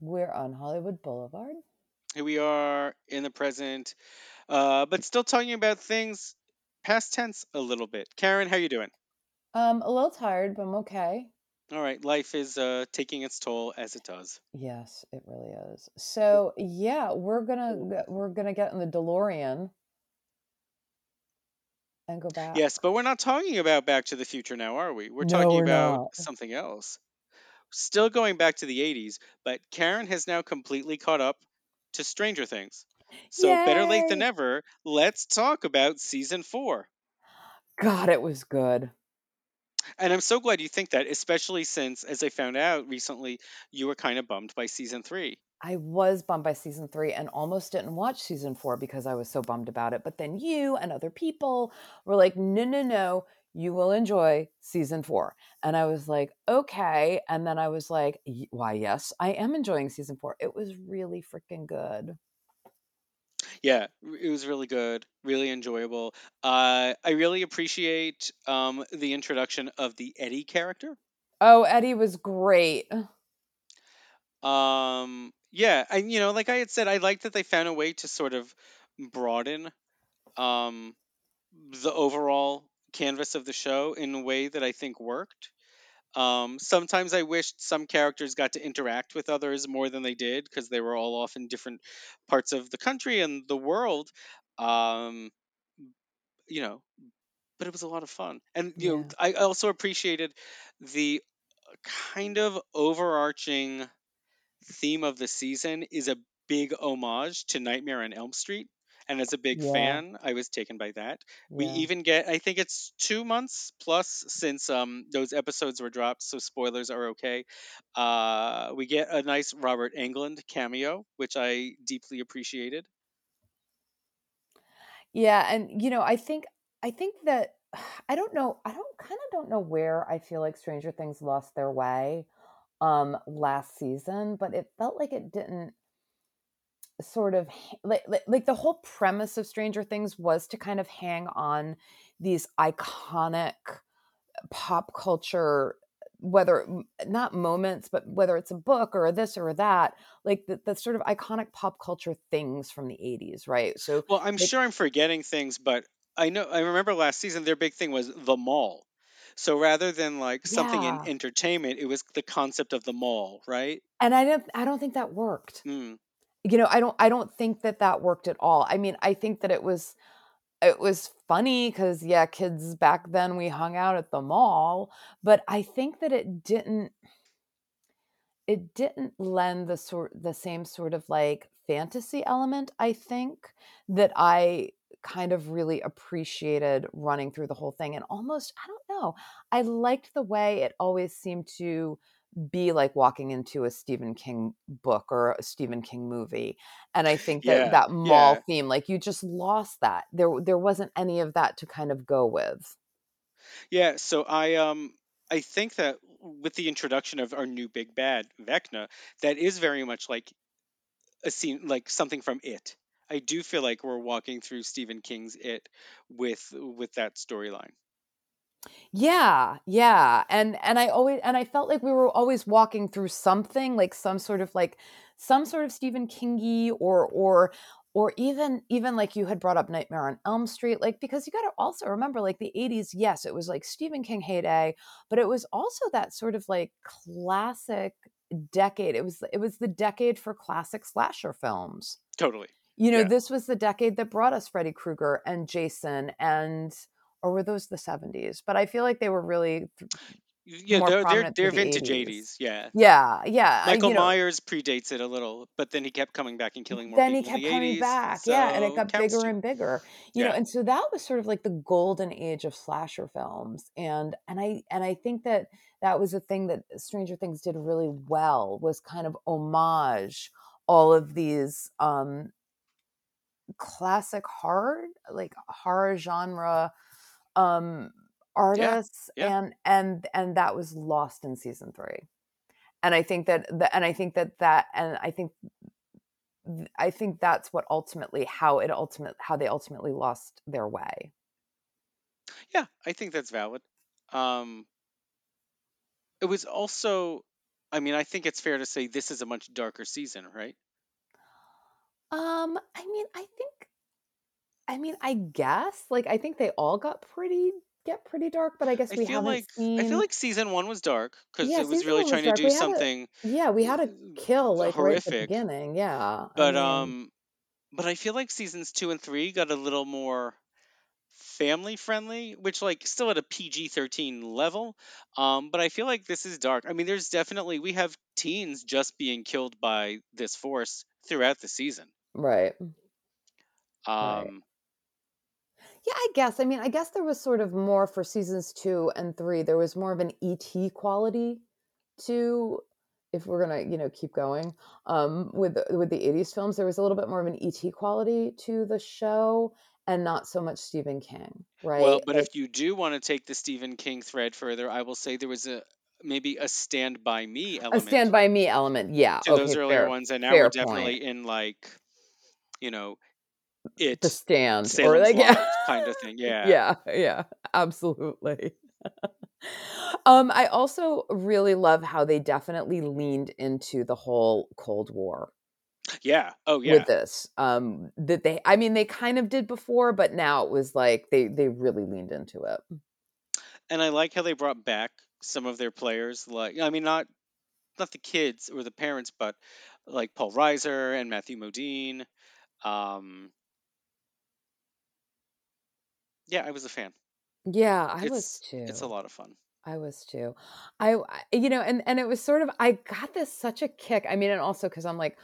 We're on Hollywood Boulevard. Here we are in the present, uh, but still talking about things past tense a little bit. Karen, how are you doing? Um, a little tired, but I'm okay. All right, life is uh, taking its toll as it does. Yes, it really is. So yeah, we're gonna we're gonna get in the DeLorean and go back. Yes, but we're not talking about Back to the Future now, are we? We're No, talking we're about not. something else. Still going back to the 80s, but Karen has now completely caught up to Stranger Things. So better late than Yay! never, let's talk about season 4. God, it was good. And I'm so glad you think that, especially since, as I found out recently, you were kind of bummed by season 3. I was bummed by season three and almost didn't watch season four because I was so bummed about it. But then you and other people were like, no, no, no, you will enjoy season four. And I was like, okay. And then I was like, why, yes, I am enjoying season four. It was really freaking good. Yeah, it was really good, really enjoyable. Uh, I really appreciate um, the introduction of the Eddie character. Oh, Eddie was great. Um, yeah, and you know, like I had said, I like that they found a way to sort of broaden um, the overall canvas of the show in a way that I think worked. Um, sometimes I wished some characters got to interact with others more than they did because they were all off in different parts of the country and the world. Um, you know, but it was a lot of fun. And you know, I also appreciated the kind of overarching theme of the season is a big homage to Nightmare on Elm Street. And as a big Yeah. fan, I was taken by that. We even get, I think it's two months plus since um, those episodes were dropped, so spoilers are okay. Uh, we get a nice Robert Englund cameo, which I deeply appreciated. Yeah, and you know, I think I think that I don't know, I don't kind of don't know where I feel like Stranger Things lost their way um last season, but it felt like it didn't sort of like, like the whole premise of Stranger Things was to kind of hang on these iconic pop culture whether not moments but whether it's a book or a this or a that like the, the sort of iconic pop culture things from the 80s right so Well, I'm sure I'm forgetting things, but I know I remember last season their big thing was the mall. So rather than like something in entertainment, it was the concept of the mall, right? and i don't i don't think that worked Mm. You know i don't i don't think that that worked at all. I mean i think that it was it was funny because yeah kids back then we hung out at the mall but i think that it didn't it didn't lend the sort the same sort of like fantasy element i think that i kind of really appreciated running through the whole thing and almost i don't know i liked the way it always seemed to be like walking into a Stephen King book or a Stephen King movie. And I think that Yeah, that mall yeah. theme like you just lost that. There there wasn't any of that to kind of go with. Yeah, so I um I think that with the introduction of our new big bad, Vecna, that is very much like a scene like something from it. I do feel like we're walking through Stephen King's It with with that storyline. Yeah, yeah. And and I always and I felt like we were always walking through something like some sort of like some sort of Stephen Kingy or or or even even like you had brought up Nightmare on Elm Street like because you got to also remember like the 80s yes it was like Stephen King heyday but it was also that sort of like classic decade it was it was the decade for classic slasher films Totally. you know Yeah. this was the decade that brought us Freddy Krueger and Jason and or were those the 70s but I feel like they were really th- Yeah, they're they're they're the vintage 80s 80s. Yeah. yeah yeah Michael you know Myers predates it a little, but then he kept coming back and killing more then he kept the coming 80s, back yeah and it got bigger too. and bigger you know and so that was sort of like the golden age of slasher films and and i and i think that that was a thing that stranger things did really well was kind of homage all of these um classic horror like horror genre um artists Yeah. and and and that was lost in season three and i think that the, and i think that that and i think I think that's what ultimately how it ultimate how they ultimately lost their way. Yeah, I think that's valid. Um it was also I mean, I think it's fair to say this is a much darker season, right? Um, I mean, I think I mean, I guess like I think they all got pretty get pretty dark, but I guess I we feel haven't like I feel like season one was dark because Yeah, it was really 1 was trying to do had a something yeah, we had a kill uh, like right at the beginning. Yeah. I But mean, um, but I feel like seasons two and three got a little more family friendly, which like still at a PG thirteen level. Um, but I feel like this is dark. I mean, there's definitely we have teens just being killed by this force throughout the season. right. Right. Yeah, I guess. I mean, I guess there was sort of more for seasons 2 and 3. There was more of an ET quality to if we're going to, you know, keep going. Um with with the 80s films, there was a little bit more of an ET quality to the show and not so much Stephen King, right? well, but Like if you do want to take the Stephen King thread further, I will say there was a maybe a Stand by Me element. a Stand by Me element. Yeah, to those okay, earlier fair. ones, and now we're point. definitely in like, you know, The it Stand or like yeah. kind of thing. Yeah. yeah, yeah, absolutely. um, I also really love how they definitely leaned into the whole Cold War Yeah. Oh yeah. with this. Um, that they, I mean, they kind of did before, but now it was like they they really leaned into it. and I like how they brought back some of their players. Like, I mean, not not the kids or the parents, but like Paul Reiser and Matthew Modine. Um, yeah, I was a fan. Yeah, I was too. it's a lot of fun. I was too. I, you know, and and it was sort of I got this such a kick. I mean, and also because I'm like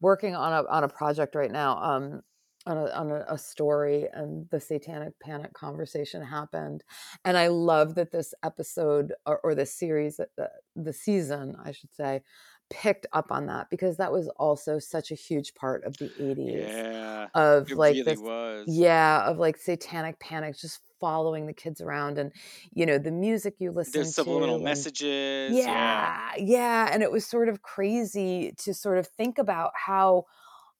working on a on a project right now, um, on a on a, a story, and the Satanic Panic conversation happened, and I love that this episode or, or this series, that the the season, I should say, picked up on that because that was also such a huge part of the 80s Yeah, of like really this was. yeah of like satanic panic just following the kids around and you know the music you listen to There's subliminal to and messages. Yeah. yeah yeah and it was sort of crazy to sort of think about how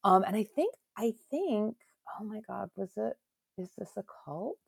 um and i think i think oh my god was it is this a cult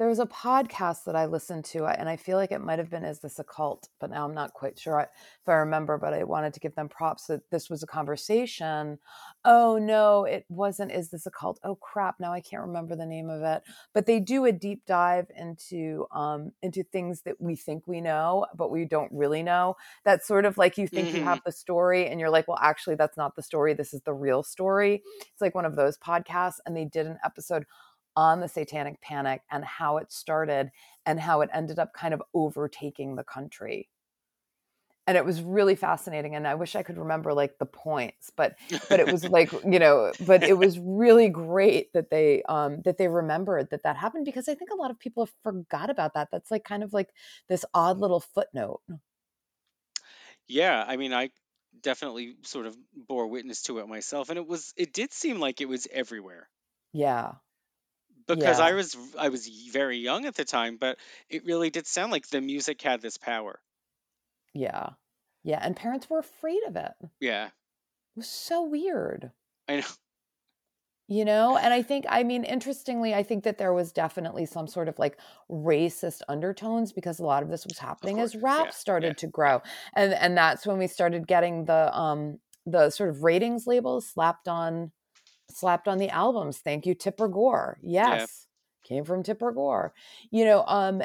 there was a podcast that I listened to, and I feel like it might have been Is This a Cult? But now I'm not quite sure if I remember, but I wanted to give them props that this was a conversation. Oh no, it wasn't Is This a Cult? Oh crap, now I can't remember the name of it. But they do a deep dive into um into things that we think we know, but we don't really know. That's sort of like you think you hmm have the story and you're like, well, actually that's not the story. This is the real story. It's like one of those podcasts, and they did an episode on the satanic panic and how it started and how it ended up kind of overtaking the country. And it was really fascinating and i wish i could remember like the points but but it was like you know but it was really great that they um that they remembered that that happened because i think a lot of people have forgot about that. That's like kind of like this odd little footnote. Yeah, I mean, I definitely sort of bore witness to it myself, and it was it did seem like it was everywhere. Yeah because I was I was very young at the time, but it really did sound like the music had this power. yeah yeah and parents were afraid of it Yeah. it was so weird I know. You know, and I think, I mean, interestingly, I think that there was definitely some sort of like racist undertones because a lot of this was happening as rap Yeah, yeah, started to grow. And and that's when we started getting the um the sort of ratings labels slapped on slapped on the albums. Thank you, Tipper Gore. Yeah. Yes. Came from Tipper Gore. You know, um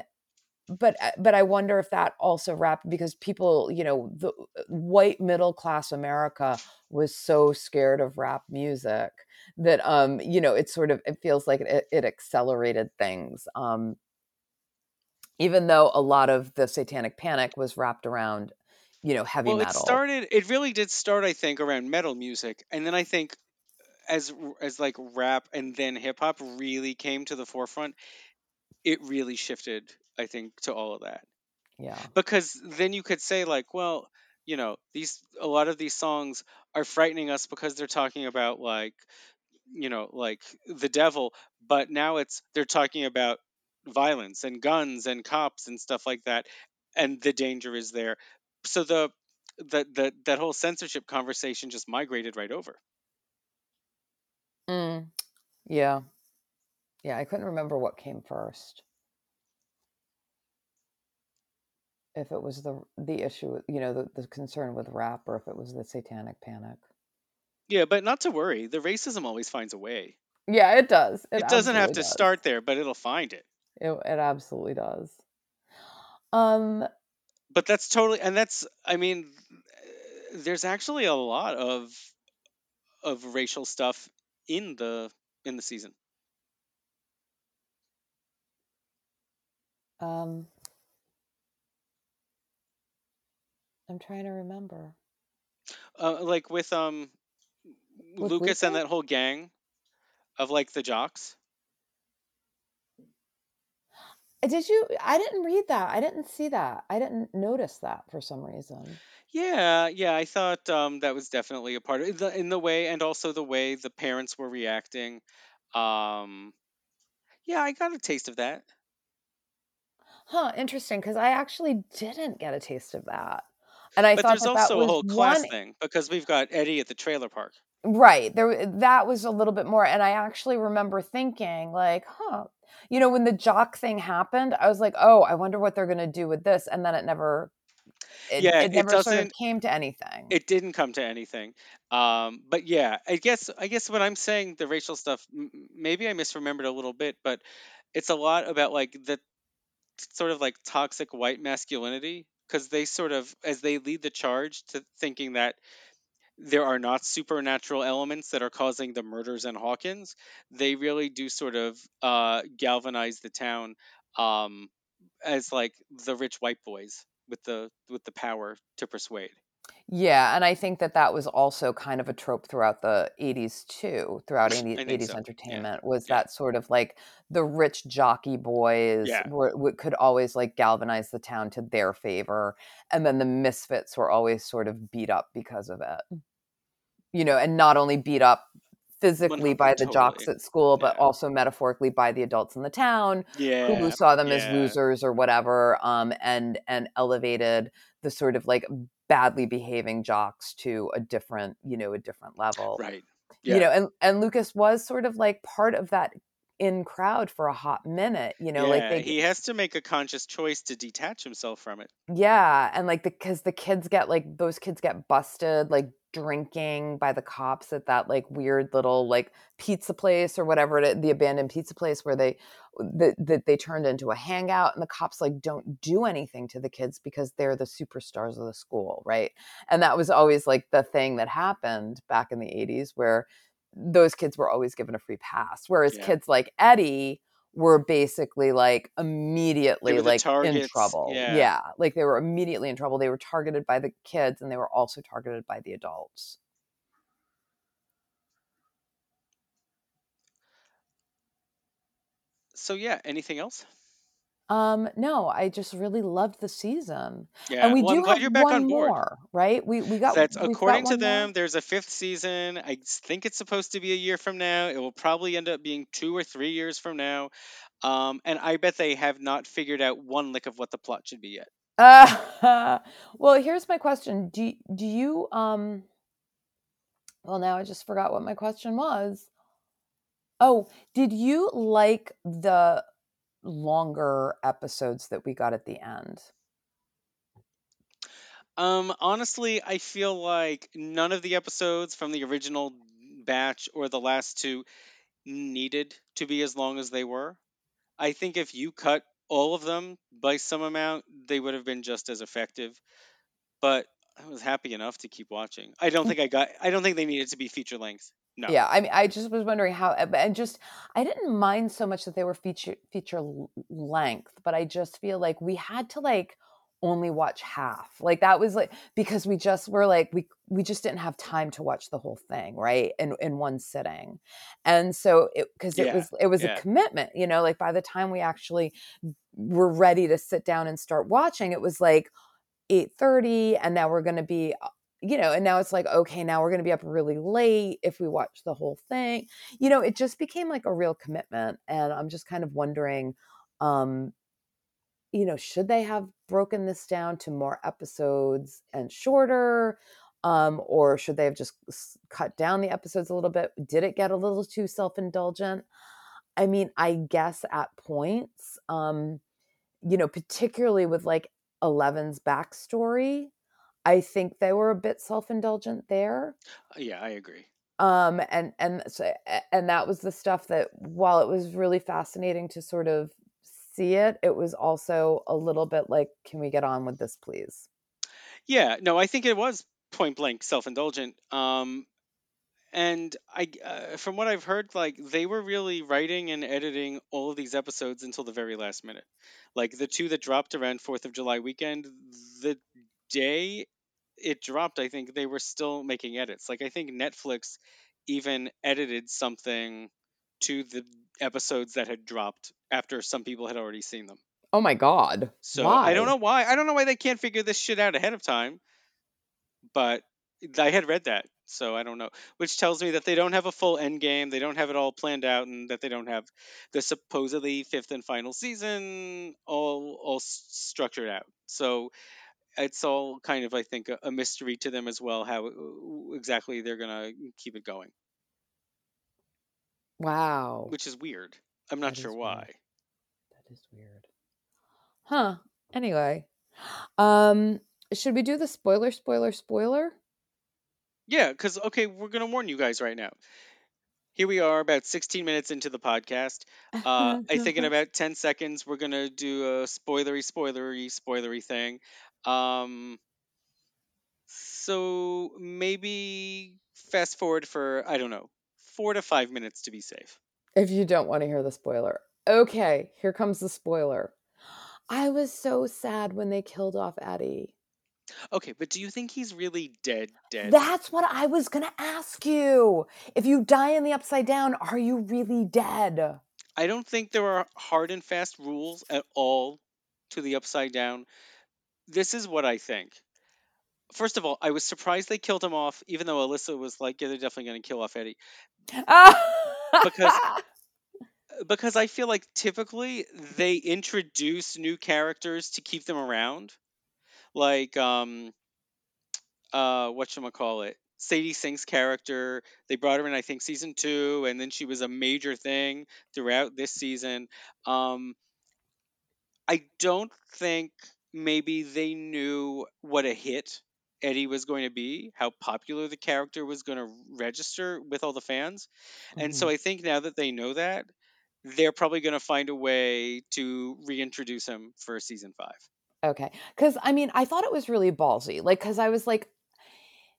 but uh, but I wonder if that also wrapped because people, you know, the uh, white middle class America was so scared of rap music that um, you know, it sort of it feels like it, it accelerated things. Um, even though a lot of the satanic panic was wrapped around, you know, heavy Well, it started. It really did start, I think, around metal music, and then I think as as like rap and then hip hop really came to the forefront, it really shifted. I think to all of that Yeah. because then you could say like, well, you know, these a lot of these songs are frightening us because they're talking about like you know like the devil, but now it's they're talking about violence and guns and cops and stuff like that, and the danger is there. So the that that that whole censorship conversation just migrated right over. Mm, yeah. Yeah, I couldn't remember what came first. if it was the the issue, you know, the, the concern with rap or if it was the satanic panic. Yeah, but not to worry. The racism always finds a way. Yeah, it does. It, doesn't have to does. start there, but it'll find it. It, it absolutely does. Um, but that's totally, and that's, I mean, there's actually a lot of of racial stuff in the in the season. Um, I'm trying to remember. Uh, like with um With Lucas and that whole gang of like the jocks. Did you? I didn't read that. I didn't see that. I didn't notice that for some reason. Yeah, yeah, I thought um, that was definitely a part of the in the way, and also the way the parents were reacting. Um, yeah, I got a taste of that. Huh, interesting. Because I actually didn't get a taste of that, and I But thought there's that that also a was whole class one thing because we've got Eddie at the trailer park. right there. That was a little bit more, and I actually remember thinking like, huh, you know, when the jock thing happened, I was like, oh, I wonder what they're gonna do with this, and then it never, it, Yeah, it it never sort of came to anything. It didn't come to anything. Um, but yeah, I guess I guess when I'm saying the racial stuff, m- maybe I misremembered a little bit, but it's a lot about like the sort of like toxic white masculinity because they sort of as they lead the charge to thinking that there are not supernatural elements that are causing the murders in Hawkins, they really do sort of uh, galvanize the town um, as like the rich white boys with the with the power to persuade. Yeah, and I think that that was also kind of a trope throughout the 80s too, throughout 80, 80s so. Yeah. entertainment was Yeah. that sort of like the rich jockey boys Yeah. were, could always like galvanize the town to their favor and then the misfits were always sort of beat up because of it. You know, and not only beat up physically by the jocks totally. at school but Yeah. also metaphorically by the adults in the town Yeah. who saw them as losers or whatever um and and elevated the sort of like badly behaving jocks to a different you know a different level Right. you know and and lucas was sort of like part of that in crowd for a hot minute you know like they he has to make a conscious choice to detach himself from it. yeah and like the because the kids get like those kids get busted like drinking by the cops at that like weird little like pizza place or whatever it the abandoned pizza place where they that, that they turned into a hangout and the cops like don't do anything to the kids because they're the superstars of the school right and that was always like the thing that happened back in the 80s where those kids were always given a free pass whereas Yeah. kids like eddie were basically like immediately like in trouble yeah. yeah like they were immediately in trouble they were targeted by the kids and they were also targeted by the adults So yeah, anything else? Um no i just really loved the season Yeah. and we well, do I'm glad have you're back one on board. more right we we got That's we've got according to one more? them. There's a fifth season. I think it's supposed to be a year from now. It will probably end up being two or three years from now. Um, and I bet they have not figured out one lick of what the plot should be yet. Uh, well, here's my question. Do do you um well now I just forgot what my question was. Oh, did you like the longer episodes that we got at the end? Um, honestly, I feel like none of the episodes from the original batch or the last two needed to be as long as they were. I think if you cut all of them by some amount, they would have been just as effective. But I was happy enough to keep watching. I don't think I got. I don't think they needed to be feature length. No. Yeah, I mean, I just was wondering how, and just I didn't mind so much that they were feature feature length, but I just feel like we had to like only watch half. Like that was like because we just were like we we just didn't have time to watch the whole thing, right? In in one sitting. And so it because it Yeah, was it was yeah. a commitment, you know, like by the time we actually were ready to sit down and start watching, it was like 8:30 and now we're going to be uh, you know, and now it's like, okay, now we're going to be up really late if we watch the whole thing. You know, it just became like a real commitment. And I'm just kind of wondering, um, you know, should they have broken this down to more episodes and shorter? Um, or should they have just cut down the episodes a little bit? Did it get a little too self indulgent? I mean, I guess at points, um, you know, particularly with like Eleven's backstory. I think they were a bit self-indulgent there. Uh, Yeah, I agree. Um and and so, and that was the stuff that while it was really fascinating to sort of see it, it was also a little bit like can we get on with this please? Yeah, no, I think it was point blank self indulgent. Um, and I, uh, from what I've heard, like they were really writing and editing all of these episodes until the very last minute. Like the two that dropped around Fourth of July weekend, the day it dropped, I think they were still making edits. Like I think Netflix even edited something to the episodes that had dropped after some people had already seen them. Oh my god. So why? I don't know why. I don't know why they can't figure this shit out ahead of time. But I had read that, so I don't know. Which tells me that they don't have a full end game. They don't have it all planned out, and that they don't have the supposedly fifth and final season all all s- structured out. So it's all kind of, I think, a, a mystery to them as well. How exactly they're gonna keep it going, Wow. which is weird. I'm not That sure why. weird. That is weird. Huh. Anyway. Um should we do the spoiler spoiler spoiler? Yeah, because okay, we're gonna warn you guys right now. Here we are, about 16 minutes into the podcast. Uh, I think in about 10 seconds we're gonna do a spoilery, spoilery, spoilery thing. Um, so maybe fast forward for I don't know, four to five minutes to be safe. if you don't want to hear the spoiler. Okay, here comes the spoiler. I was so sad when they killed off Eddie. Okay, but do you think he's really dead? Dead? That's what I was going to ask you. If you die in the upside down, are you really dead? I don't think there are hard and fast rules at all to the upside down. This is what I think. First of all, I was surprised they killed him off, even though Alyssa was like, "Yeah, they're definitely going to kill off Eddie," Because- because I feel like typically they introduce new characters to keep them around, like um, uh, what call it, Sadie Sink's character. They brought her in, I think, season two, and then she was a major thing throughout this season. Um, I don't think maybe they knew what a hit Eddie was going to be, how popular the character was going to register with all the fans. And so mm-hmm. I think now that they know that, they're probably going to find a way to reintroduce him for season five. Okay. Cuz I mean, I thought it was really ballsy. Like cuz I was like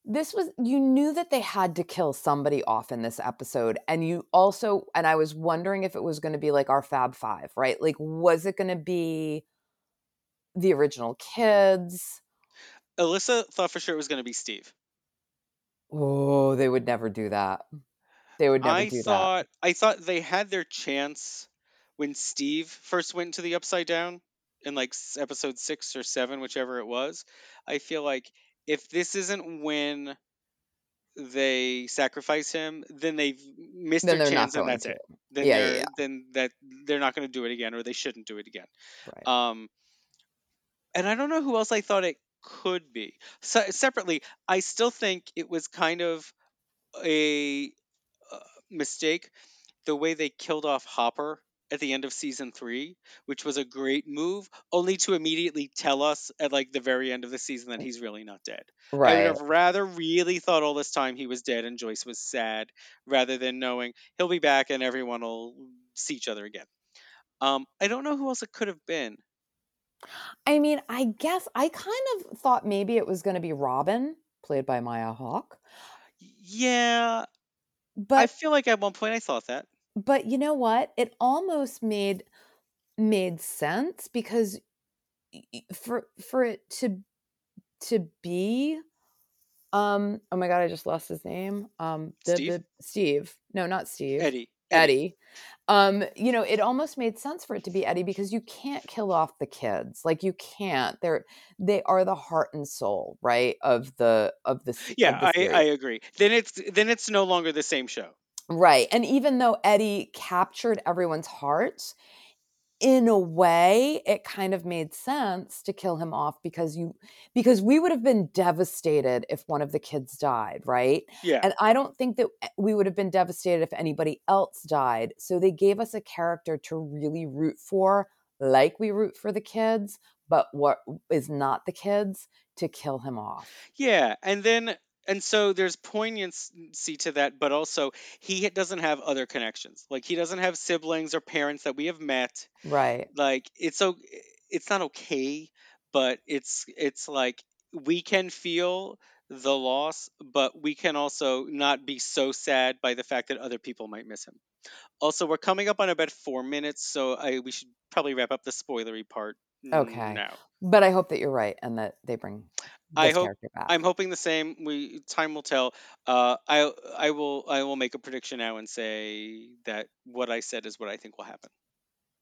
this was you knew that they had to kill somebody off in this episode and you also and I was wondering if it was going to be like our Fab 5, right? Like was it going to be the original kids? Alyssa thought for sure it was going to be Steve. Oh, they would never do that. They would never I do thought I thought they had their chance when Steve first went to the Upside Down in like episode six or seven, whichever it was. I feel like if this isn't when they sacrifice him, then they've missed. Then their chance and that's to. it. Then Yeah, yeah, yeah. then that they're not going to do it again, or they shouldn't do it again. Right. Um, and I don't know who else I thought it could be. So, separately, I still think it was kind of a uh, mistake the way they killed off Hopper at the end of season three, which was a great move, only to immediately tell us at like the very end of the season that he's really not dead. Right. I would have rather really thought all this time he was dead and Joyce was sad, rather than knowing he'll be back and everyone will see each other again. Um, I don't know who else it could have been. I mean, I guess I kind of thought maybe it was going to be Robin, played by Maya Hawke. Yeah, But I feel like at one point I thought that. but you know what? It almost made made sense because for for it to to be um oh my god, I just lost his name. Um the, Steve? the Steve. No, not Steve. Eddie. Eddie. Um, you know, it almost made sense for it to be Eddie because you can't kill off the kids. Like you can't. They're they are the heart and soul, right? Of the of the s- of Yeah, the I. I agree. Then it's then it's no longer the same show. Right. And even though Eddie captured everyone's hearts, in a way, it kind of made sense to kill him off because you because we would have been devastated if one of the kids died, right? Yeah. And I don't think that eh, we would have been devastated if anybody else died. So they gave us a character to really root for like we root for the kids, but what is not the kids to kill him off. Yeah, and then and so there's poignancy to that, but also he doesn't have other connections. Like he doesn't have siblings or parents that we have met. Right. Like it's so it's not okay, but it's it's like we can feel the loss, but we can also not be so sad by the fact that other people might miss him. Also, we're coming up on about four minutes, so I we should probably wrap up the spoilery part Okay. now. But I hope that you're right and that they bring I hope. I'm hoping the same. We time will tell. Uh, I I will I will make a prediction now and say that what I said is what I think will happen.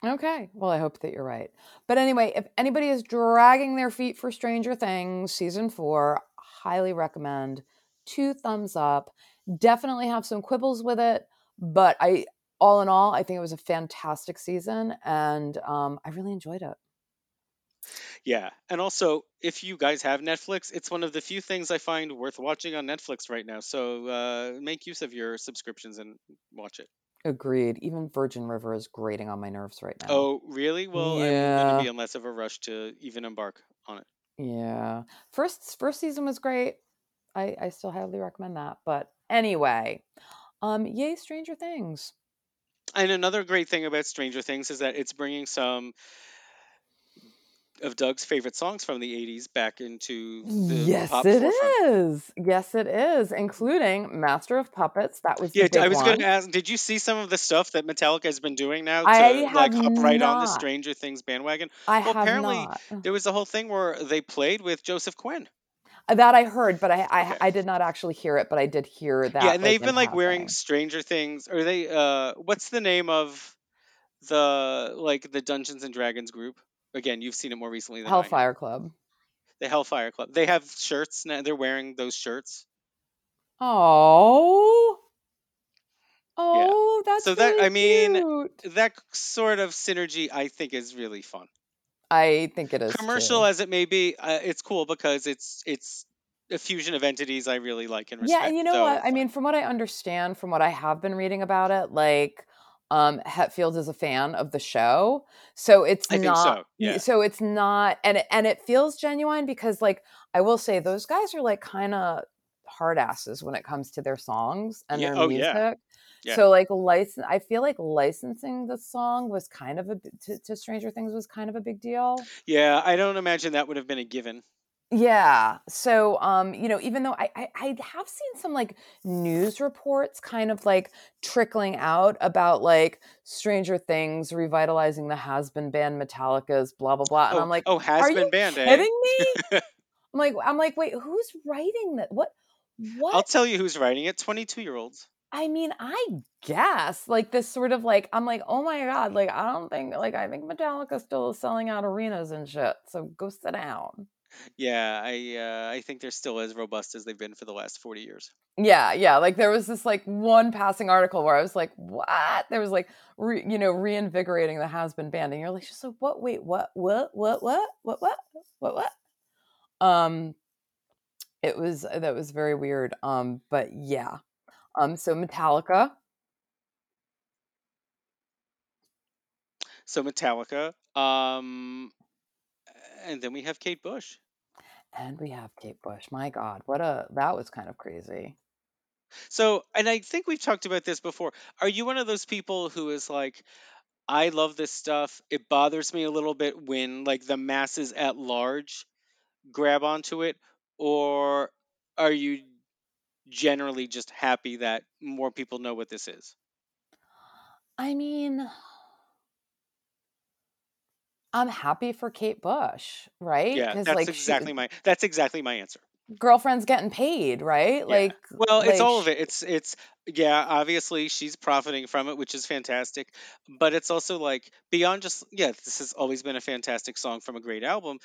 Okay. Well, I hope that you're right. But anyway, if anybody is dragging their feet for Stranger Things season four, highly recommend. Two thumbs up. Definitely have some quibbles with it, but I, all in all, I think it was a fantastic season, and um, I really enjoyed it. Yeah, and also if you guys have Netflix, it's one of the few things I find worth watching on Netflix right now. So uh, make use of your subscriptions and watch it. Agreed. Even Virgin River is grating on my nerves right now. Oh, really? Well, yeah. I'm Yeah. gonna be in less of a rush to even embark on it. Yeah. First first season was great. I I still highly recommend that. But anyway, um yay Stranger Things. And another great thing about Stranger Things is that it's bringing some of Doug's favorite songs from the 80s back into the Yes, pop it forefront. is. Yes, it is, including Master of Puppets. That was the Yeah, I was going to ask, did you see some of the stuff that Metallica has been doing now to I like hop right on the. Stranger Things bandwagon? I Well, have apparently not. there was a whole thing where they played with Joseph Quinn. That I heard, but I I, Okay. I did not actually hear it, but I did hear that. yeah, and they've been like wearing. Stranger Things or they uh what's the name of the like the Dungeons and Dragons group? Again, you've seen it more recently than. Hellfire Club. The Hellfire Club. They have shirts now. They're wearing those shirts. Oh. Oh, that's So that- really I mean, cute. That sort of synergy I think is really fun. I think it is Commercial too. as it may be, uh, it's cool because it's it's a fusion of entities I really like and respect. Yeah, and you know so what? I mean, from what I understand, from what I have been reading about it, like um Hetfield is a fan of the show. So it's I not so, yeah. so it's not and it, and it feels genuine because like I will say those guys are like kind of hard asses when it comes to their songs and Yeah, their oh, music. yeah. Yeah. So like license I feel like licensing the song was kind of a to, to Stranger Things was kind of a big deal. yeah, I don't imagine that would have been a given. Yeah. So, um, you know, even though I, I I have seen some like news reports kind of like trickling out about like Stranger Things revitalizing the has been band Metallica's blah blah blah. And oh, I'm like, oh, has are been you banned, eh? kidding me? I'm like, I'm like, wait, who's writing that? What what? I'll tell you who's writing it. Twenty-two year olds. I mean, I guess like this sort of like I'm like, oh my god, like I don't think like I think Metallica still is selling out arenas and shit. So go sit down. Yeah, I uh, I think they're still as robust as they've been for the last forty years. Yeah, yeah. Like there was this like one passing article where I was like, "What?" There was like, re, you know, reinvigorating the has been band, and you're like, just like, what? Wait, what? What? What? What? What? What? What? What? Um, it was that was very weird. Um, but yeah. Um, so Metallica. So Metallica, um, and then we have Kate Bush. And we have Kate Bush. My God, what a that was kind of crazy. So, and I think we've talked about this before. Are you one of those people who is like, I love this stuff. It bothers me a little bit when like the masses at large grab onto it, or are you generally just happy that more people know what this is? I mean, I'm happy for Kate Bush, right? Yeah, that's like, she- exactly my that's exactly my answer. girlfriend's getting paid, right? Yeah. Like, Well, it's all of it. It's it's yeah, obviously she's profiting from it, which is fantastic. But it's also like beyond just yeah, this has always been a fantastic song from a great album.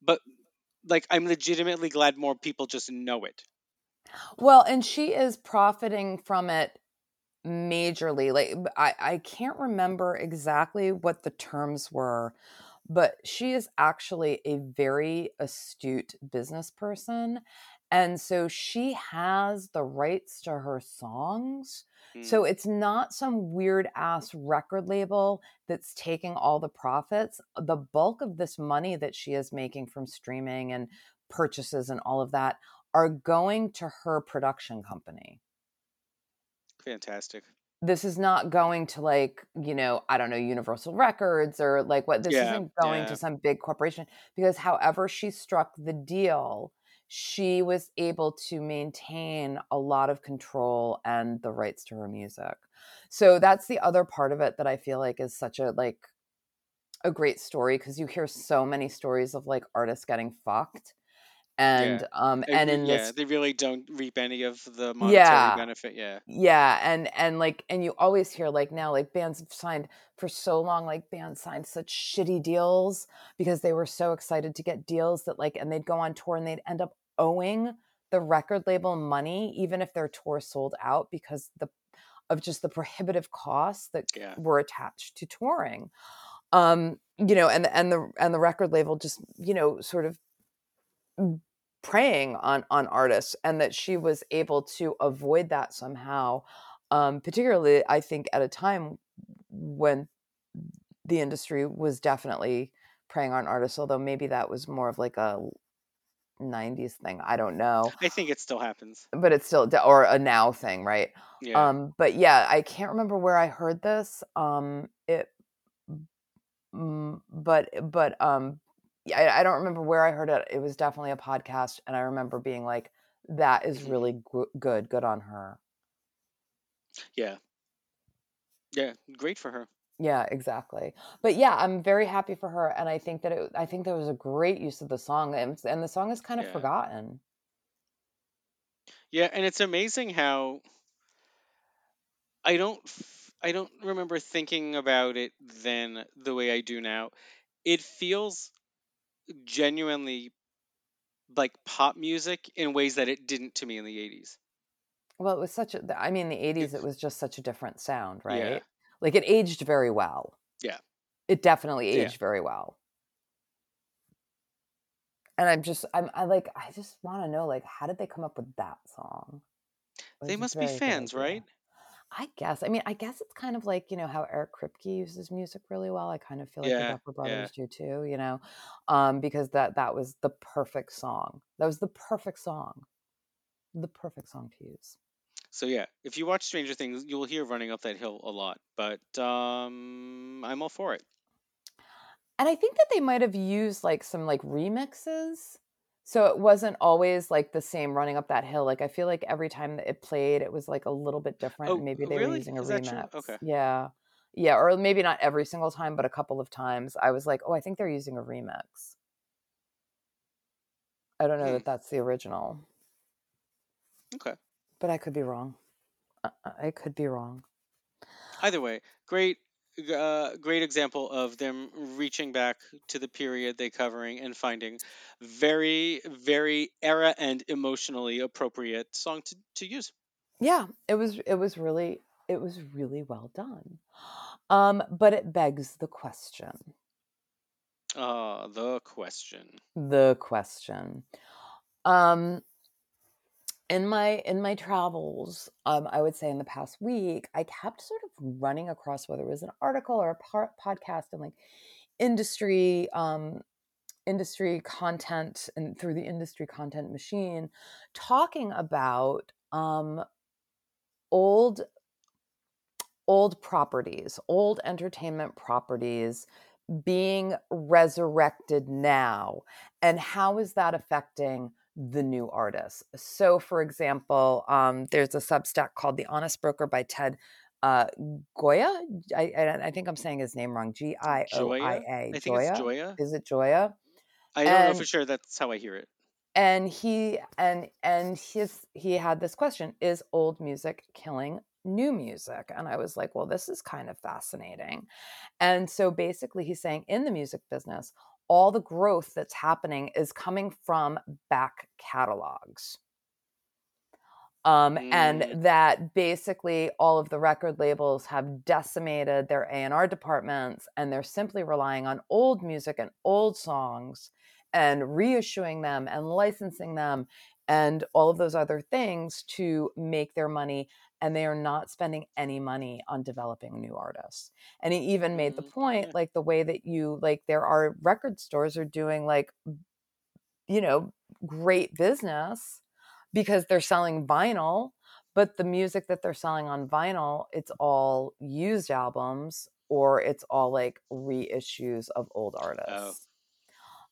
But like I'm legitimately glad more people just know it. Well, and she is profiting from it majorly. Like, I, I can't remember exactly what the terms were, but she is actually a very astute business person, And so she has the rights to her songs. So Mm. it's not some weird ass record label that's taking all the profits. The bulk of this money that she is making from streaming and purchases and all of that are going to her production company. Fantastic. This is not going to like, you know, I don't know, Universal Records or like what this Yeah, isn't going yeah. to some big corporation because however she struck the deal, she was able to maintain a lot of control and the rights to her music. So that's the other part of it that I feel like is such a like a great story because you hear so many stories of like artists getting fucked and Yeah. um and in yeah, this they really don't reap any of the monetary yeah benefit. Yeah. yeah and and like and you always hear like now like bands have signed for so long like bands signed such shitty deals because they were so excited to get deals that like and they'd go on tour and they'd end up owing the record label money even if their tour sold out because the of just the prohibitive costs that Yeah. were attached to touring um you know and and the and the record label just you know sort of preying on on artists and that she was able to avoid that somehow um particularly i think at a time when the industry was definitely preying on artists although maybe that was more of like a 90s thing i don't know I think it still happens. but it's still or a now thing right Yeah. um but yeah i can't remember where i heard this um it but but um I, I don't remember where i heard it it was definitely a podcast and i remember being like that is Mhm. really gu- good good on her yeah. Yeah. Great for her. yeah exactly but yeah i'm very happy for her and i think that it i think that was a great use of the song and, and the song is kind of Yeah. forgotten Yeah, and it's amazing how I don't f- I don't remember thinking about it then the way I do now. It feels genuinely like pop music in ways that it didn't to me in the 80s. well it was such a i mean the 80s it was just such a different sound right Yeah. like it aged very well Yeah. it definitely Yeah. aged very well and i'm just i'm i like i just want to know like how did they come up with that song They must be fans, right? I guess i mean i guess it's kind of like you know how eric kripke uses music really well i kind of feel like the Yeah, Duffer yeah. brothers do too you know um because that that was the perfect song that was the perfect song the perfect song to use So yeah, if you watch Stranger Things, you will hear running up that hill a lot, but um I'm all for it. And I think that they might have used like some like remixes. So it wasn't always like the same running up that hill. Like I feel like every time that it played, it was like a little bit different. Oh, Maybe they were really? using a Is remix. Okay. Yeah. Yeah. Or maybe not every single time, but a couple of times I was like, oh, I think they're using a remix. I don't know Hmm. that that's the original, Okay. but I could be wrong. Uh, uh, I could be wrong. Either way, great uh, great example of them reaching back to the period they're covering and finding very very era and emotionally appropriate song to, to use. Yeah, it was it was really it was really well done. Um, but it begs the question. Uh the question. the question um in my in my travels um i would say in the past week i kept sort of running across whether it was an article or a par- podcast and like industry um industry content and through the industry content machine talking about um old old properties old entertainment properties being resurrected now and how is that affecting the new artists so for example um, there's a substack called the honest broker by ted uh, goya? I, I, I think i'm saying his name wrong. Joya? g-i-o-i-a I think it's joya? Joya. is it joya? I don't know for sure. That's how I hear it. and he and and his he had this question is old music killing new music? And i was like well this is kind of fascinating. And so basically he's saying in the music business all the growth that's happening is coming from back catalogs. Um, and Mm, that basically all of the record labels have decimated their A&R departments and they're simply relying on old music and old songs and reissuing them and licensing them and all of those other things to make their money and they are not spending any money on developing new artists and he even made the Mm, point like the way that you like there are record stores are doing like you know great business because they're selling vinyl but the music that they're selling on vinyl it's all used albums or it's all like reissues of old Oh. artists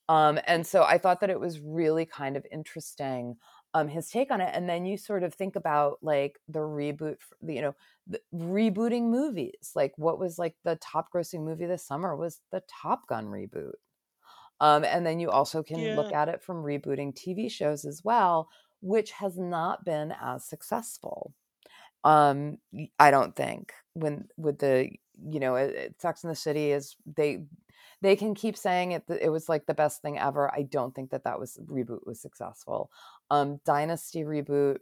um, and so I thought that it was really kind of interesting, um, his take on it. And then you sort of think about like the reboot, you know, the rebooting movies. Like what was like the top grossing movie this summer was the Top Gun reboot. Um, and then you also can Yeah. look at it from rebooting TV shows as well, which has not been as successful. Um, I don't think when with the you know Sex in the City is they they can keep saying it it was like the best thing ever. I don't think that that was reboot was successful. Um, Dynasty reboot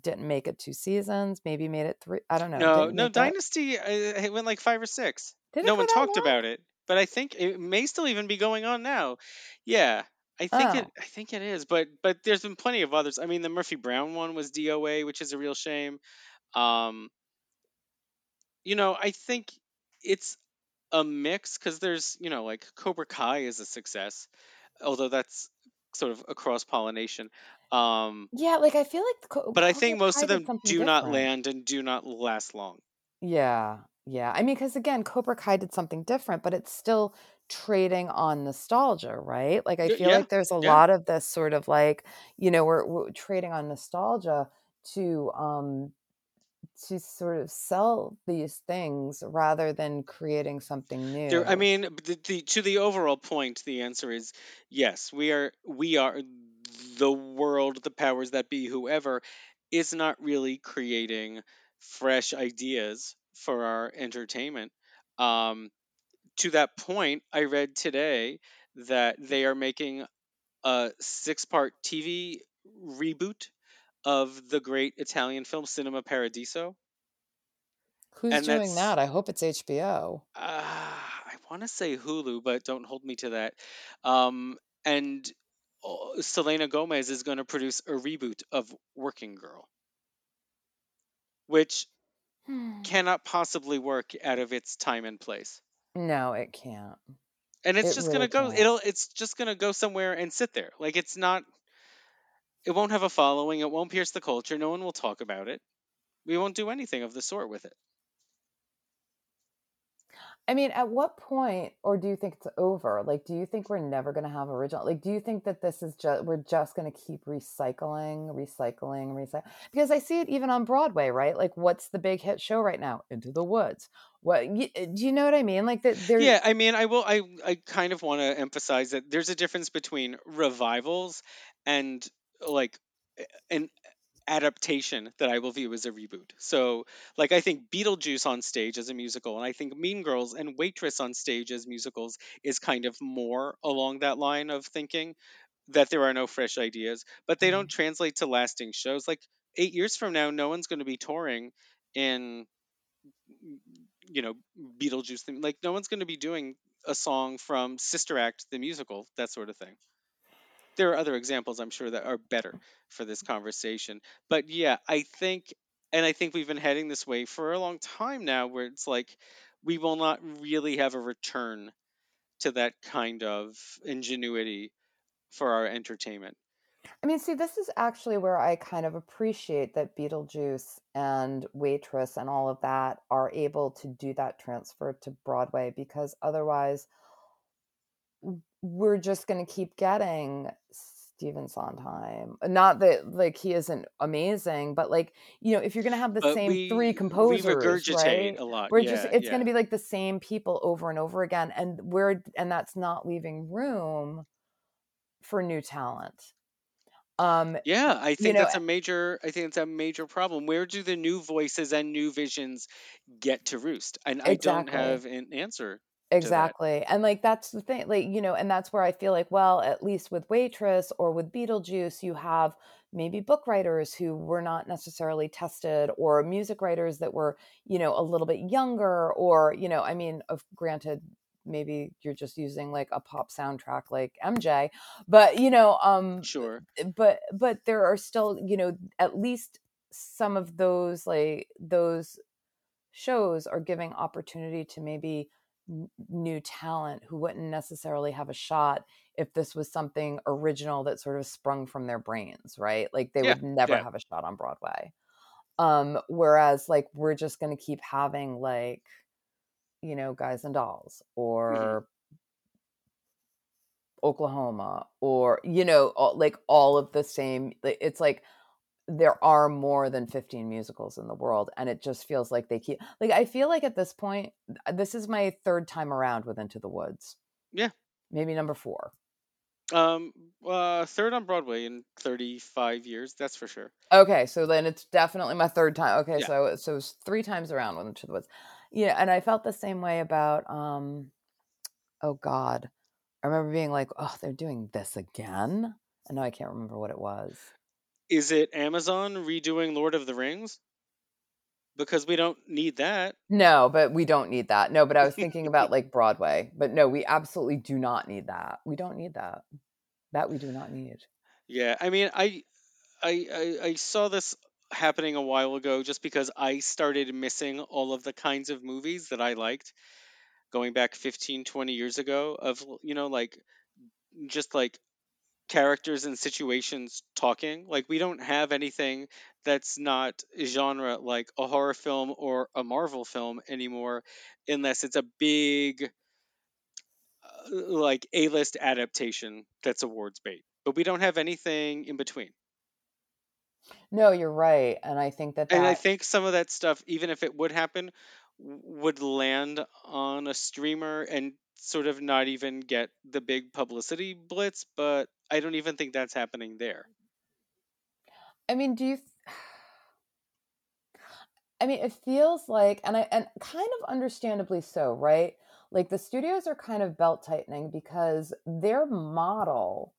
didn't make it two seasons. Maybe made it three. I don't know. No, no, make it. Dynasty uh, it went like five or six. Did no one talked long? about it, but I think it may still even be going on now. Yeah, I think it. Oh. I think it is, but but there's been plenty of others. I mean, the Murphy Brown one was DOA, which is a real shame. Um, you know, I think it's a mix because there's you know like Cobra Kai is a success, although that's sort of a cross pollination. Um, Yeah, like I feel like Co- but I Cobra think most Kai of them do not land and do not last long. Yeah, yeah. I mean, because again, Cobra Kai did something different, but it's still trading on nostalgia, right? Like, I feel yeah, like there's a yeah. lot of this sort of like, you know, we're, we're trading on nostalgia to um to sort of sell these things rather than creating something There, I mean, the, the, to the overall point, the answer is yes. We are, we are the world, the powers that be, whoever, is not really creating fresh ideas for our entertainment. Um, to that point, I read today that they are making a six-part TV reboot of the great Italian film Cinema Paradiso, Who's and doing that? I hope it's HBO. Uh, I want to say Hulu, but don't hold me to that. Um, and uh, Selena Gomez is going to produce a reboot of Working Girl, which cannot possibly work out of its time and place. No, it can't. And it's It just really gonna go. can't. It'll. It's just gonna go somewhere and sit there. Like it's not. It won't have a following. It won't pierce the culture. No one will talk about it. We won't do anything of the sort with it. I mean, at what point, or do you think it's over? Like, do you think we're never going to have original? Like, do you think that this is just we're just going to keep recycling, recycling, recycling? Because I see it even on Broadway, right? Like, what's the big hit show right now? Into the Woods. What y- eh, do you know what I mean? Like that. There. Yeah, I mean, I will. I I kind of want to emphasize that there's a difference between revivals and like an adaptation that I will view as a reboot. So, like, I think Beetlejuice on stage as a musical, and I think Mean Girls and Waitress on stage as musicals is kind of more along that line of thinking that there are no fresh ideas, but they don't mm-hmm. translate to lasting shows. Like eight years from now, no one's going to be touring in you know Beetlejuice. Like no one's going to be doing a song from Sister Act the musical, that sort of thing. There are other examples I'm sure that are better for this conversation. But yeah, I think and I think we've been heading this way for a long time now where it's like we will not really have a return to that kind of ingenuity for our entertainment. I mean, see, this is actually where I kind of appreciate that Beetlejuice and Waitress and all of that are able to do that transfer to Broadway because otherwise we're just going to keep getting Stephen Sondheim. Not that like he isn't amazing, but like, you know, if you're going to have the But same we three we composers, regurgitate right? a lot. We're just Yeah, it's going to be like the same people over and over again and we're and that's not leaving room for new talent. Um, Yeah, I you think know, that's a major I think it's a major problem. Where do the new voices and new visions get to roost? And I don't have an answer. Exactly. And like that's the thing, like, you know, and that's where I feel like, well, at least with Waitress or with Beetlejuice, you have maybe book writers who were not necessarily tested or music writers that were, you know, a little bit younger or, you know, I mean, of granted, maybe you're just using like a pop soundtrack like MJ, but you know, um, Sure. but but there are still you know at least some of those like those shows are giving opportunity to maybe new talent who wouldn't necessarily have a shot if this was something original that sort of sprung from their brains, right? Like they Yeah. would never Yeah. have a shot on Broadway. Um, whereas like we're just going to keep having like, you know, Guys and Dolls Mhm. or Oklahoma or you know, all, like all of the same. It's like there are more than 15 musicals in the world, and it just feels like they keep like I feel like at this point, this is my third time around with Into the Woods. Yeah. maybe number four. Um. Uh. Third on Broadway in 35 years. That's for sure. Okay, so then it's definitely my third time. Okay, Yeah. so so it's three times around with Into the Woods. Yeah, and I felt the same way about um oh god. I remember being like, "Oh, they're doing this again?" And now I can't remember what it was. Is it Amazon redoing Lord of the Rings? Because we don't need that. No, but we don't need that. No, but I was thinking about like Broadway. But no, we absolutely do not need that. We don't need that. That we do not need. Yeah. I mean, I, I, I, I saw this happening a while ago just because I started missing all of the kinds of movies that I liked going back 15, 20 years ago of, you know, like just like characters and situations talking. Like we don't have anything that's not genre like a horror film or a Marvel film anymore unless it's a big uh, like A-list adaptation that's awards bait. But we don't have anything in between. No, you're right. And I think that And I think some of that stuff even if it would happen would land on a streamer and sort of not even get the big publicity blitz, but I don't even think that's happening there. I mean, do you th- I mean, it feels like and I and kind of understandably so, right? Like the studios are kind of belt tightening because their model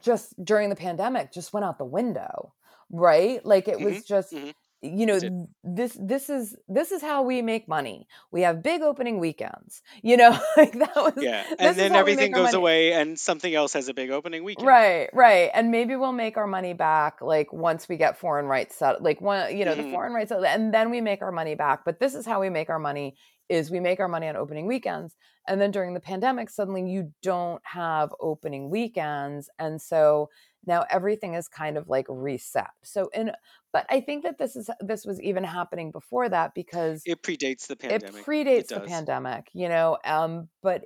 just during the pandemic just went out the window, right? Like it was Mhm, just mhm. You know It did. th- this this is this is how we make money. We have big opening weekends. You know, like that was Yeah, and then everything goes away and something else has a big opening weekend. Right, right. And maybe we'll make our money back like once we get foreign rights set like one you know, the Mhm. foreign rights and then we make our money back. But this is how we make our money is we make our money on opening weekends. And then during the pandemic suddenly you don't have opening weekends and so now everything is kind of like reset. So in but I think that this is this was even happening before that because It predates the pandemic. It predates the pandemic you know um but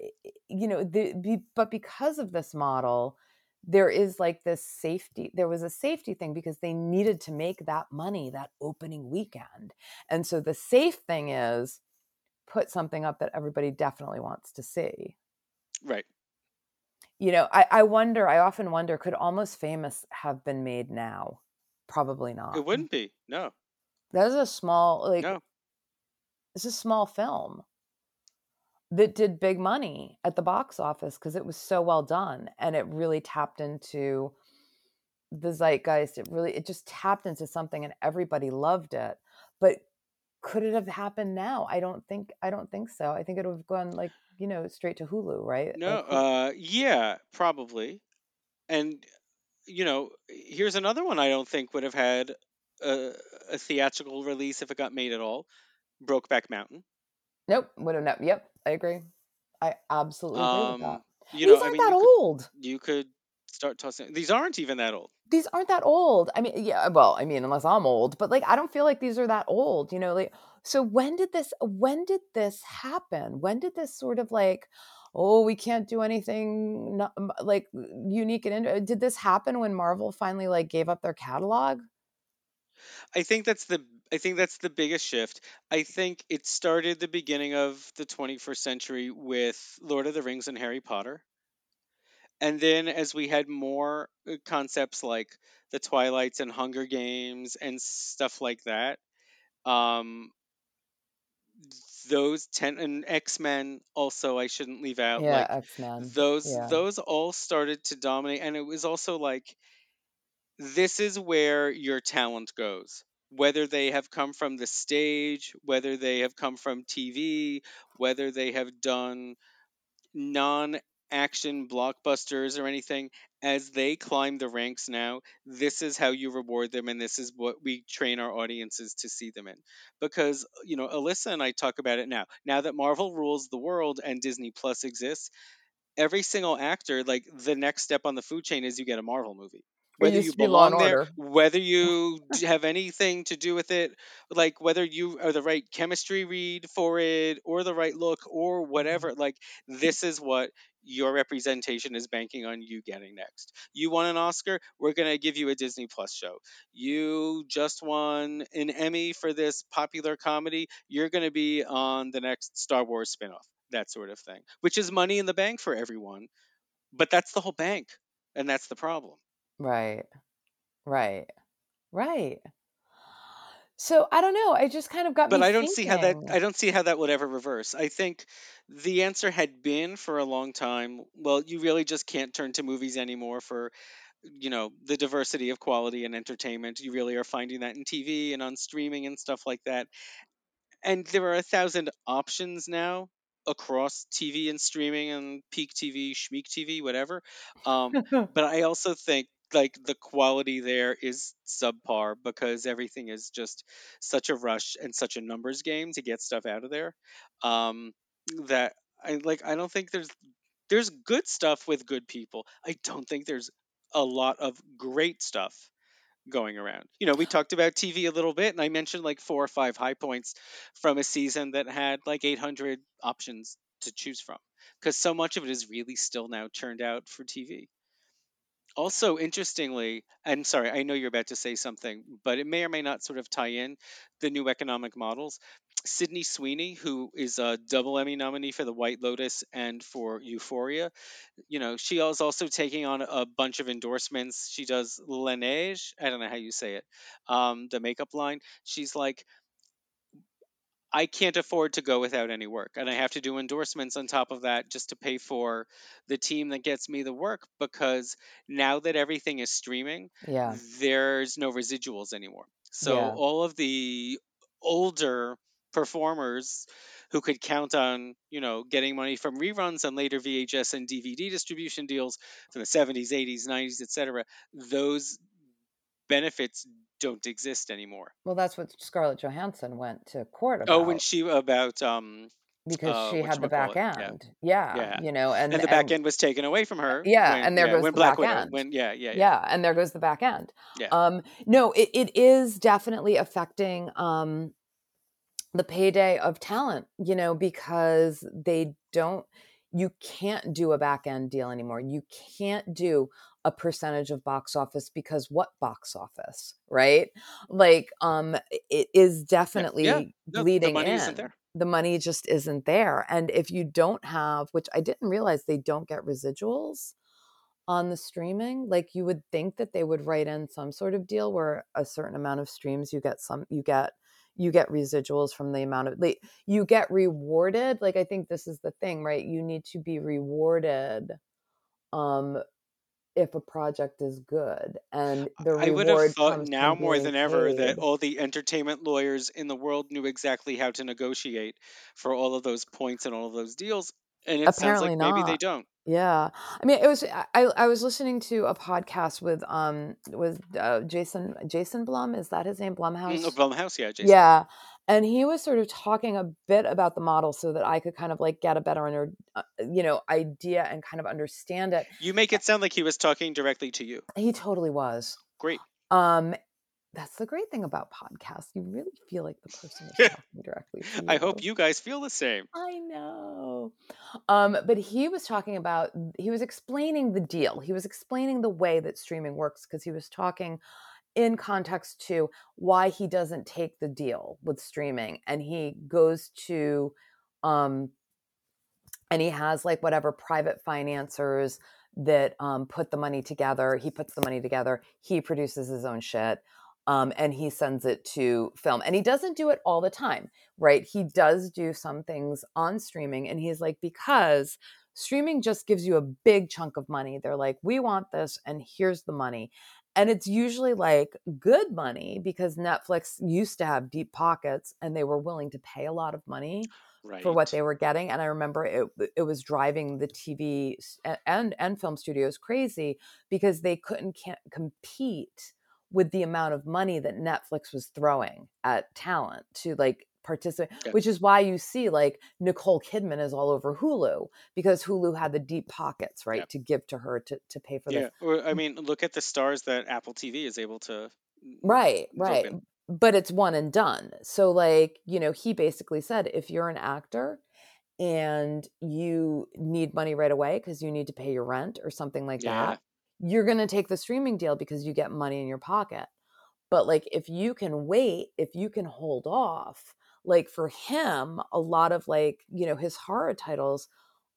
you know the be, but because of this model there is like this safety there was a safety thing because they needed to make that money that opening weekend and so the safe thing is put something up that everybody definitely wants to see Right. you know i i wonder i often wonder could almost famous have been made now probably not It wouldn't be. No. that is a small like No. it's a small film that did big money at the box office because it was so well done and it really tapped into the zeitgeist it really it just tapped into something and everybody loved it but could it have happened now i don't think i don't think so i think it would have gone like you know straight to hulu right No. like Uh yeah, probably. And you know, here's another one I don't think would have had a, a theatrical release if it got made at all. Brokeback Mountain. nope would have never yep i agree i absolutely agree with that Um, you these know, I aren't mean, that you could old you could start tossing. These aren't even that old. these aren't that old. I mean, yeah, well, I mean, unless I'm old, but like I don't feel like these are that old, you know, like so when did this when did this happen? When did this sort of like oh, we can't do anything not, like unique and in- did this happen when Marvel finally like gave up their catalog? I think that's the I think that's the biggest shift. I think it started the beginning of the 21st century with Lord of the Rings and Harry Potter. And then as we had more uh, concepts like the Twilights and Hunger Games and stuff like that, um those 10 and X-Men also I shouldn't leave out Yeah, like X-Men. those Yeah. those all started to dominate and it was also like this is where your talent goes whether they have come from the stage, whether they have come from TV, whether they have done non action blockbusters or anything, as they climb the ranks now, this is how you reward them and this is what we train our audiences to see them in. Because, you know, Alyssa and I talk about it now. Now that Marvel rules the world and Disney Plus exists, every single actor, like the next step on the food chain is you get a Marvel movie whether you belong there, whether you have anything to do with it, like whether you are the right chemistry read for it or the right look or mm-hmm. whatever. Like this is what your representation is banking on you getting next. You won an Oscar, we're going to give you a Disney Plus show. You just won an Emmy for this popular comedy, you're going to be on the next Star Wars spinoff, that sort of thing, which is money in the bank for everyone. But that's the whole bank, and that's the problem. Right. Right. Right. So I don't know. I just kind of got But me I don't see how that I don't see how that would ever reverse. I think the answer had been for a long time, well, you really just can't turn to movies anymore for you know the diversity of quality and entertainment you really are finding that in tv and on streaming and stuff like that and there are a thousand options now across TV and streaming and peak TV, Schmeek TV, whatever. Um, but I also think like the quality there is subpar because everything is just such a rush and such a numbers game to get stuff out of there. Um, that I like. I don't think there's there's good stuff with good people. I don't think there's a lot of great stuff going around. You know, we talked about TV a little bit, and I mentioned like four or five high points from a season that had like 800 options to choose from because so much of it is really still now turned out for TV. Also, interestingly, and sorry, I know you're about to say something, but it may or may not sort of tie in the new economic models. Sydney Sweeney, who is a double Emmy nominee for The White Lotus and for Euphoria, you know, she is also taking on a bunch of endorsements. She does Laneige, I don't know how you say it, um, the makeup line. She's like, I can't afford to go without any work. And I have to do endorsements on top of that just to pay for the team that gets me the work because now that everything is streaming, yeah. there's no residuals anymore. So yeah. all of the older performers who could count on, you know, getting money from reruns and later VHS and DVD distribution deals from the 70s, 80s, 90s, etc., those benefits don't exist anymore. Well, that's what Scarlett Johansson went to court about. Oh, when she about um because uh, she had the back end. Yeah. yeah. yeah. you know, and, and the back end was taken away from her. Yeah, when, and there yeah, goes the Black back Widow, end. When, yeah, yeah, yeah, yeah, and there goes the back end. Yeah. Um, no, it, it is definitely affecting um the payday of talent. You know, because they don't. You can't do a back end deal anymore. You can't do a percentage of box office because what box office, right? Like, um, it is definitely yeah. No, bleeding the in. The money just isn't there. And if you don't have, which I didn't realize they don't get residuals on the streaming, like you would think that they would write in some sort of deal where a certain amount of streams you get some you get you get residuals from the amount of like you get rewarded like i think this is the thing right you need to be rewarded um if a project is good and the I would have thought now more than ever paid. that all the entertainment lawyers in the world knew exactly how to negotiate for all of those points and all of those deals and it Apparently sounds like not. maybe they don't yeah i mean it was i i was listening to a podcast with um with uh, jason jason blum is that his name mm, blumhouse mm, blumhouse yeah jason. yeah and he was sort of talking a bit about the model so that I could kind of like get a better under, uh, you know, idea and kind of understand it. You make it sound like he was talking directly to you. He totally was. Great. Um, that's the great thing about podcasts. You really feel like the person is talking directly to you. I hope you guys feel the same. I know. Um, but he was talking about, he was explaining the deal. He was explaining the way that streaming works because he was talking in context to why he doesn't take the deal with streaming and he goes to um and he has like whatever private financiers that um, put the money together he puts the money together he produces his own shit um, and he sends it to film and he doesn't do it all the time right? He does do some things on streaming and he's like because streaming just gives you a big chunk of money. They're like we want this and here's the money and it's usually like good money because Netflix used to have deep pockets and they were willing to pay a lot of money right. for what they were getting and i remember it it was driving the tv and and film studios crazy because they couldn't compete with the amount of money that Netflix was throwing at talent to like participate, which is why you see like Nicole Kidman is all over Hulu because Hulu had the deep pockets, right, yeah. to give to her to, to pay for yeah. Or, I mean, look at the stars that Apple TV is able to. Mm, right, right. In. But it's one and done. So, like, you know, he basically said if you're an actor and you need money right away because you need to pay your rent or something like yeah. that, you're going to take the streaming deal because you get money in your pocket. But like if you can wait, if you can hold off, like for him, a lot of like, you know, his horror titles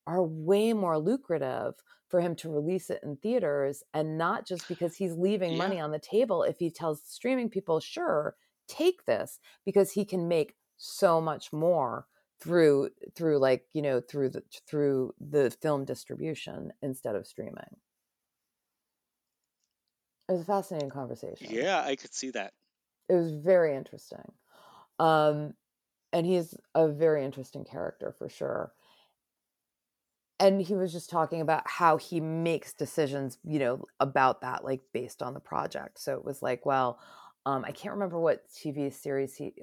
are way more lucrative for him to release it in theaters and not just because he's leaving yeah. money on the table if he tells streaming people, sure, take this because he can make so much more through through like, you know, through the through the film distribution instead of streaming. It was a fascinating conversation. Yeah, I could see that. It was very interesting. Um, and he's a very interesting character for sure. And he was just talking about how he makes decisions, you know, about that, like based on the project. So it was like, well, um, I can't remember what TV series he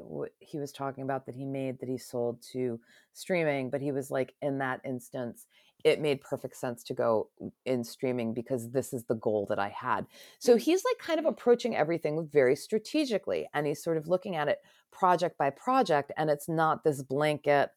he was talking about that he made that he sold to streaming, but he was like in that instance, it made perfect sense to go in streaming because this is the goal that I had. So mm. he's like kind of approaching everything very strategically and he's sort of looking at it project by project and it's not this blanket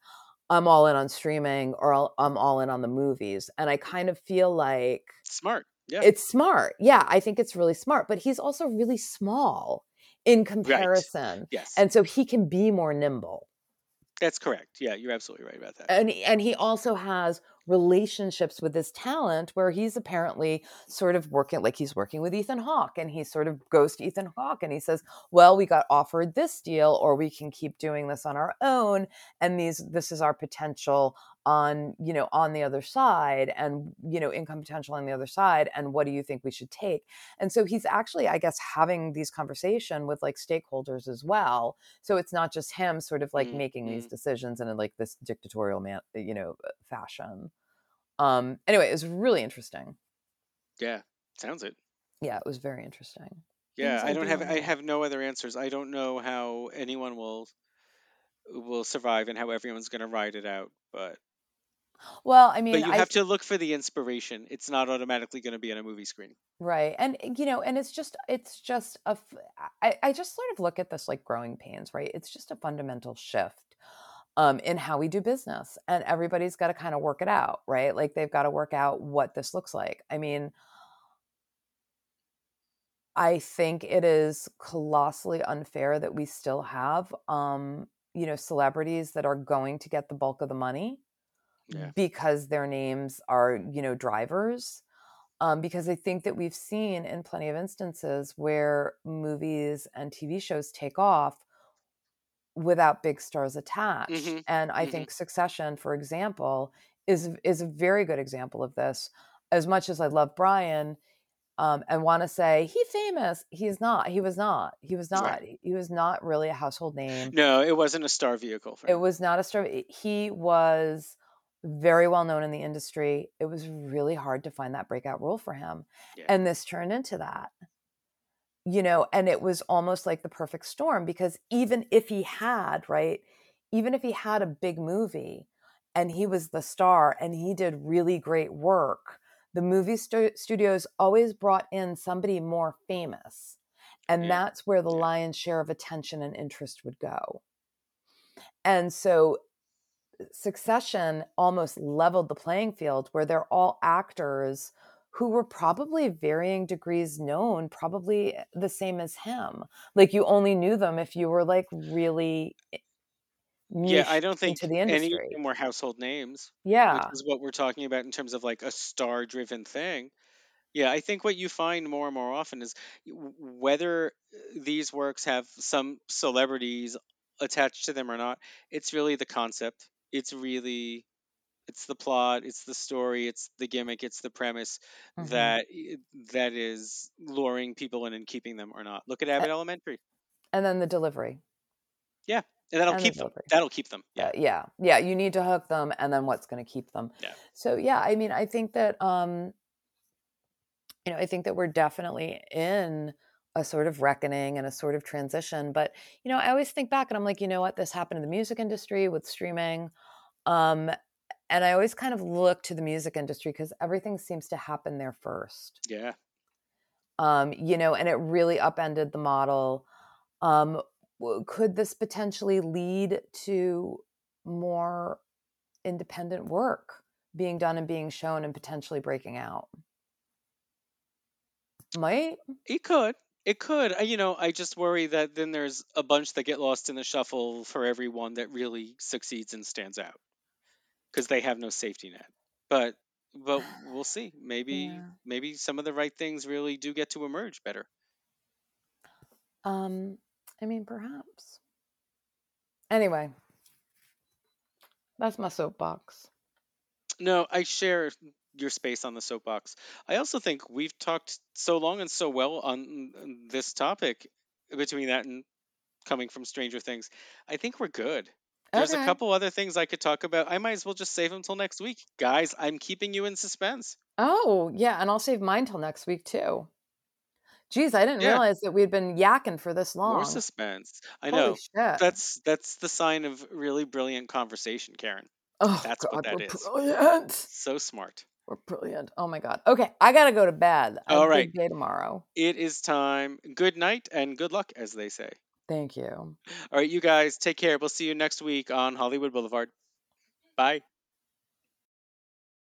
I'm all in on streaming or I'm all in on the movies. And I kind of feel like smart. Yeah. It's smart. Yeah, I think it's really smart, but he's also really small in comparison. Right. Yes. And so he can be more nimble. That's correct. Yeah, you're absolutely right about that. And and he also has relationships with this talent where he's apparently sort of working like he's working with Ethan Hawke and he sort of goes to Ethan Hawke and he says, "Well, we got offered this deal or we can keep doing this on our own and these this is our potential on you know on the other side and you know income potential on the other side and what do you think we should take? And so he's actually i guess having these conversation with like stakeholders as well. So it's not just him sort of like mm-hmm. making these decisions in like this dictatorial man you know fashion um anyway it was really interesting yeah sounds it yeah it was very interesting yeah i don't have i have no other answers i don't know how anyone will will survive and how everyone's going to ride it out but well, I mean, but you have to look for the inspiration. It's not automatically going to be on a movie screen. Right. And, you know, and it's just, it's just a, I, I just sort of look at this like growing pains, right? It's just a fundamental shift um, in how we do business. And everybody's got to kind of work it out, right? Like they've got to work out what this looks like. I mean, I think it is colossally unfair that we still have, um, you know, celebrities that are going to get the bulk of the money yeah. because their names are, you know, drivers. Um, because I think that we've seen in plenty of instances where movies and TV shows take off without big stars attached. Mm-hmm. And I mm-hmm. think Succession, for example, is is a very good example of this. As much as I love Brian um, and want to say he famous, he's not. He was not. He was not. Right. He was not really a household name. No, it wasn't a star vehicle for him. It was not a star. He was very well known in the industry. It was really hard to find that breakout role for him. Yeah. And this turned into that. You know, and it was almost like the perfect storm because even if he had, right, even if he had a big movie and he was the star and he did really great work, the movie stu- studios always brought in somebody more famous. And yeah. that's where the lion's share of attention and interest would go. And so Succession almost leveled the playing field where they're all actors who were probably varying degrees known, probably eh, the same as him. Like you only knew them if you were like really eh, yeah, I don't think the any of them were household names. Yeah, which is what we're talking about in terms of like a star-driven thing. Yeah, I think what you find more and more often is whether eh, these works have some celebrities attached to them or not. It's really the concept it's really it's the plot, it's the story, it's the gimmick, it's the premise hmm that that is luring people in and keeping them or not. Look at Abbott Elementary. And then the delivery. Yeah, and that'll And the keep them. That'll keep them. Yeah. Uh, yeah. Yeah. You need to hook them and then what's going to keep them. Yeah. So, yeah, I mean, I think that, um, you know, I think that we're definitely in a sort of reckoning and a sort of transition. But, you know, I always think back and I'm like, you know what? This happened in the music industry with streaming. Um, and I always kind of look to the music industry because everything seems to happen there first. Yeah. Um, you know, and it really upended the model. Um, could this potentially lead to more independent work being done and being shown and potentially breaking out? Might. It could. It could. I- You know, I just worry that then there's a bunch that get lost in the shuffle for everyone that really succeeds and stands out because they have no safety net. But but we'll see. Maybe Yeah. maybe some of the right things really do get to emerge better. Um, I mean, perhaps. Anyway, that's my soapbox. No, I share your space on the soapbox. I also think we've talked so long and so well on on this topic between that and coming from Stranger Things. I think we're good. There's a couple other things I could talk about. I might as well just save them till next week. Guys, I'm keeping you in suspense. Oh, yeah, and I'll save mine till next week too. Geez, I didn't Yeah. realize that we'd been yakking for this long. More suspense. I Holy know. shit. That's that's the sign of really brilliant conversation, Karen. Oh That's what God, that we're is. brilliant. So smart. We're brilliant. Oh my God. Okay, I gotta go to bed. Have right. day tomorrow. It is time. Good night and good luck, as they say. Thank you. All right, you guys, take care. We'll see you next week on Hollywood Boulevard. Bye.